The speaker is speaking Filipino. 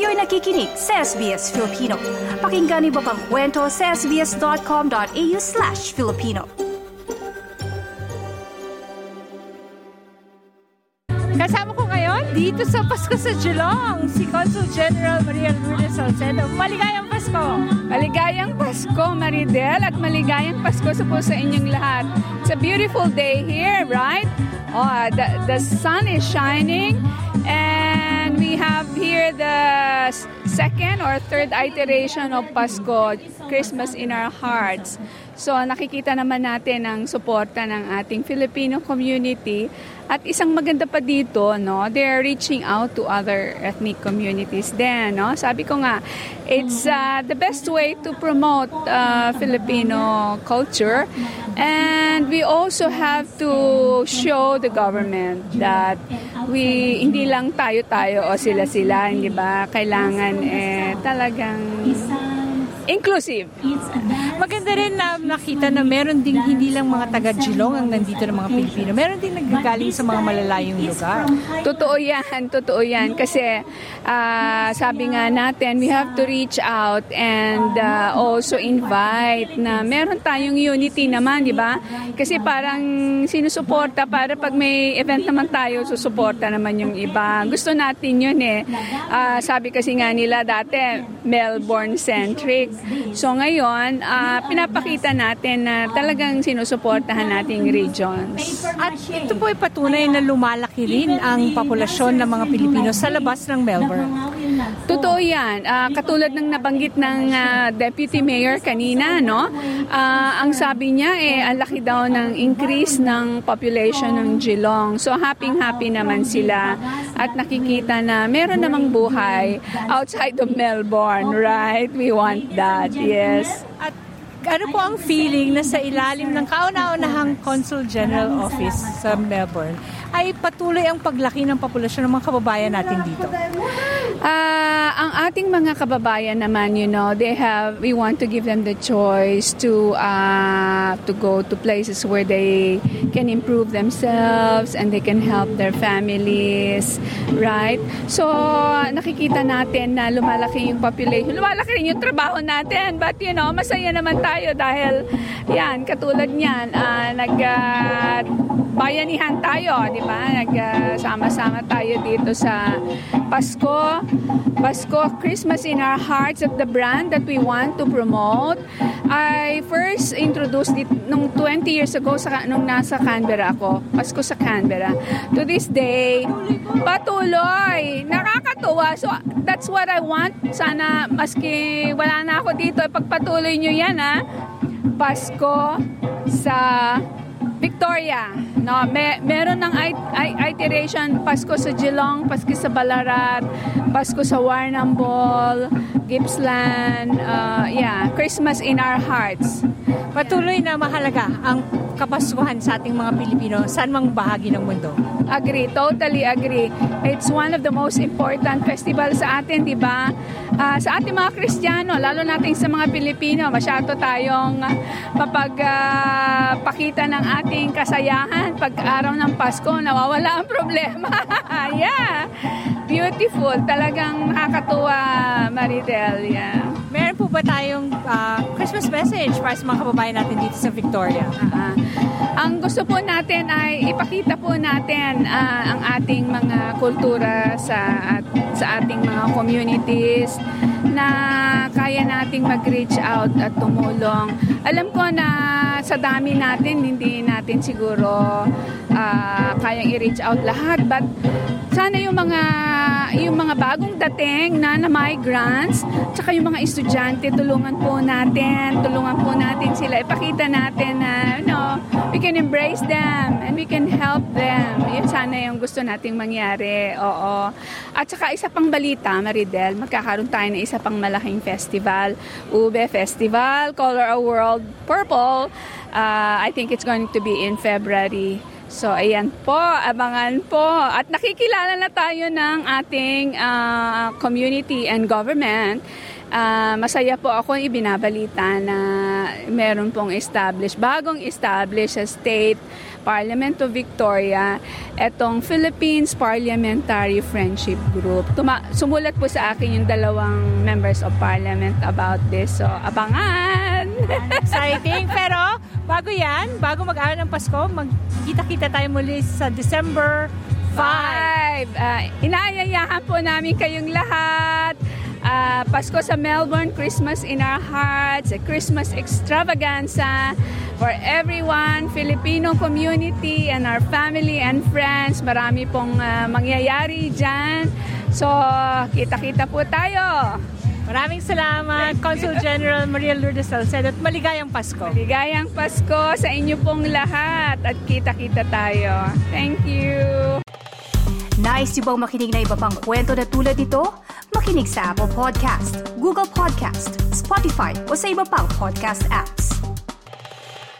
Kayo'y nakikinig sa SBS Filipino. Pakinggan niyo pa ang kwento sa sbs.com.au slash Filipino. Kasama ko ngayon dito sa Pasko sa Geelong, si Consul General Maria Lourdes Salcedo. Maligayang Pasko! Maligayang Pasko, Maridel, at maligayang Pasko sa po sa inyong lahat. It's a beautiful day here, right? Oh, the, the sun is shining and we have here the second or third iteration of Pasko, Christmas in our hearts. So nakikita naman natin ang suporta ng ating Filipino community at isang maganda pa dito, no, they're reaching out to other ethnic communities din, no. Sabi ko nga, it's uh, the best way to promote uh, Filipino culture and we also have to show the government that we hindi lang tayo-tayo o sila-sila, hindi ba? Kailangan eh talagang inclusive. Maganda rin na nakita na meron ding hindi lang mga taga Geelong ang nandito ng mga Pilipino. Meron ding nagagaling sa mga malalayong lugar. Totoo yan, totoo yan. Kasi uh, sabi nga natin, we have to reach out and uh, also invite na meron tayong unity naman, di ba? Kasi parang sinusuporta para pag may event naman tayo, susuporta naman yung iba. Gusto natin yun eh. Uh, sabi kasi nga nila dati, Melbourne-centric. So ngayon, uh, pinapakita natin na talagang sinusuportahan nating regions. At ito po ay patunay na lumalaki rin ang populasyon ng mga Pilipino sa labas ng Melbourne. Totoo yan. Uh, katulad ng nabanggit ng uh, Deputy Mayor kanina, no? Uh, ang sabi niya, eh, ang laki daw ng increase ng population ng Geelong. So happy-happy naman sila at nakikita na meron namang buhay outside of Melbourne, right? We want that, yes. At ano po ang feeling na sa ilalim ng kauna-unahang Consul General Office sa Melbourne ay patuloy ang paglaki ng populasyon ng mga kababayan natin dito? Uh, ang ating mga kababayan naman, you know, they have, we want to give them the choice to uh, to go to places where they can improve themselves and they can help their families, right? So, nakikita natin na lumalaki yung population, lumalaki rin yung trabaho natin, but you know, masaya naman tayo dahil yan, katulad niyan, uh, nag uh, bayanihan tayo, di ba? Nagsama-sama uh, tayo dito sa Pasko, Pasko, Christmas in our hearts at the brand that we want to promote. I first introduced it nung 20 years ago sa, nung nasa Canberra ako. Pasko sa Canberra. To this day, patuloy. Nakakatuwa. So, that's what I want. Sana, maski wala na ako dito, pagpatuloy nyo yan, ha? Pasko sa Victoria. No, may, meron ng iteration Pasko sa Geelong, Pasko sa Ballarat, Pasko sa Warrnambool, Gippsland, uh, yeah, Christmas in our hearts. Patuloy na mahalaga ang kapaskuhan sa ating mga Pilipino saan mang bahagi ng mundo. Agree, totally agree. It's one of the most important festival sa atin, di ba? Uh, sa ating mga Kristiyano, lalo nating sa mga Pilipino, masyado tayong mapagpakita uh, ng ating kasayahan. Pag araw ng Pasko, nawawala ang problema. yeah! Beautiful. Talagang nakakatuwa, Maridel. Yeah. Meron po ba tayong uh, Christmas message para sa mga kababayan natin dito sa Victoria? Uh-huh. Ang gusto po natin ay ipakita po natin uh, ang ating mga kultura sa at, sa ating mga communities na nating mag-reach out at tumulong. Alam ko na sa dami natin, hindi natin siguro uh, kayang i-reach out lahat but sana yung mga bagong dating na na migrants tsaka yung mga estudyante tulungan po natin tulungan po natin sila. Ipakita natin na you know, we can embrace them and we can help them. Yun sana yung gusto nating mangyari oo. At saka isa pang balita Maridel magkakaroon tayo ng isa pang malaking festival Ube Festival Color a World Purple. Uh, I think it's going to be in February So, ayan po, abangan po. At nakikilala na tayo ng ating uh, community and government. Uh, masaya po ako ibinabalita na meron pong established, bagong established sa state Parliament of Victoria, etong Philippines Parliamentary Friendship Group. Tuma- sumulat po sa akin yung dalawang members of parliament about this. So, abangan! Exciting. Pero bago yan, bago mag-araw ng Pasko, magkita-kita tayo muli sa December 5. Five. Uh, inaayayahan po namin kayong lahat. Uh, Pasko sa Melbourne, Christmas in our hearts, a Christmas extravaganza for everyone, Filipino community and our family and friends. Marami pong uh, mangyayari dyan. So, kita-kita po tayo. Maraming salamat, Consul General Maria Lourdes Salcedo at maligayang Pasko. Ligayang Pasko sa inyo pong lahat at kita-kita tayo. Thank you. Nice yung bang makinig na iba pang kwento na tulad ito? Makinig sa Apple Podcast, Google Podcast, Spotify o sa iba pang podcast app.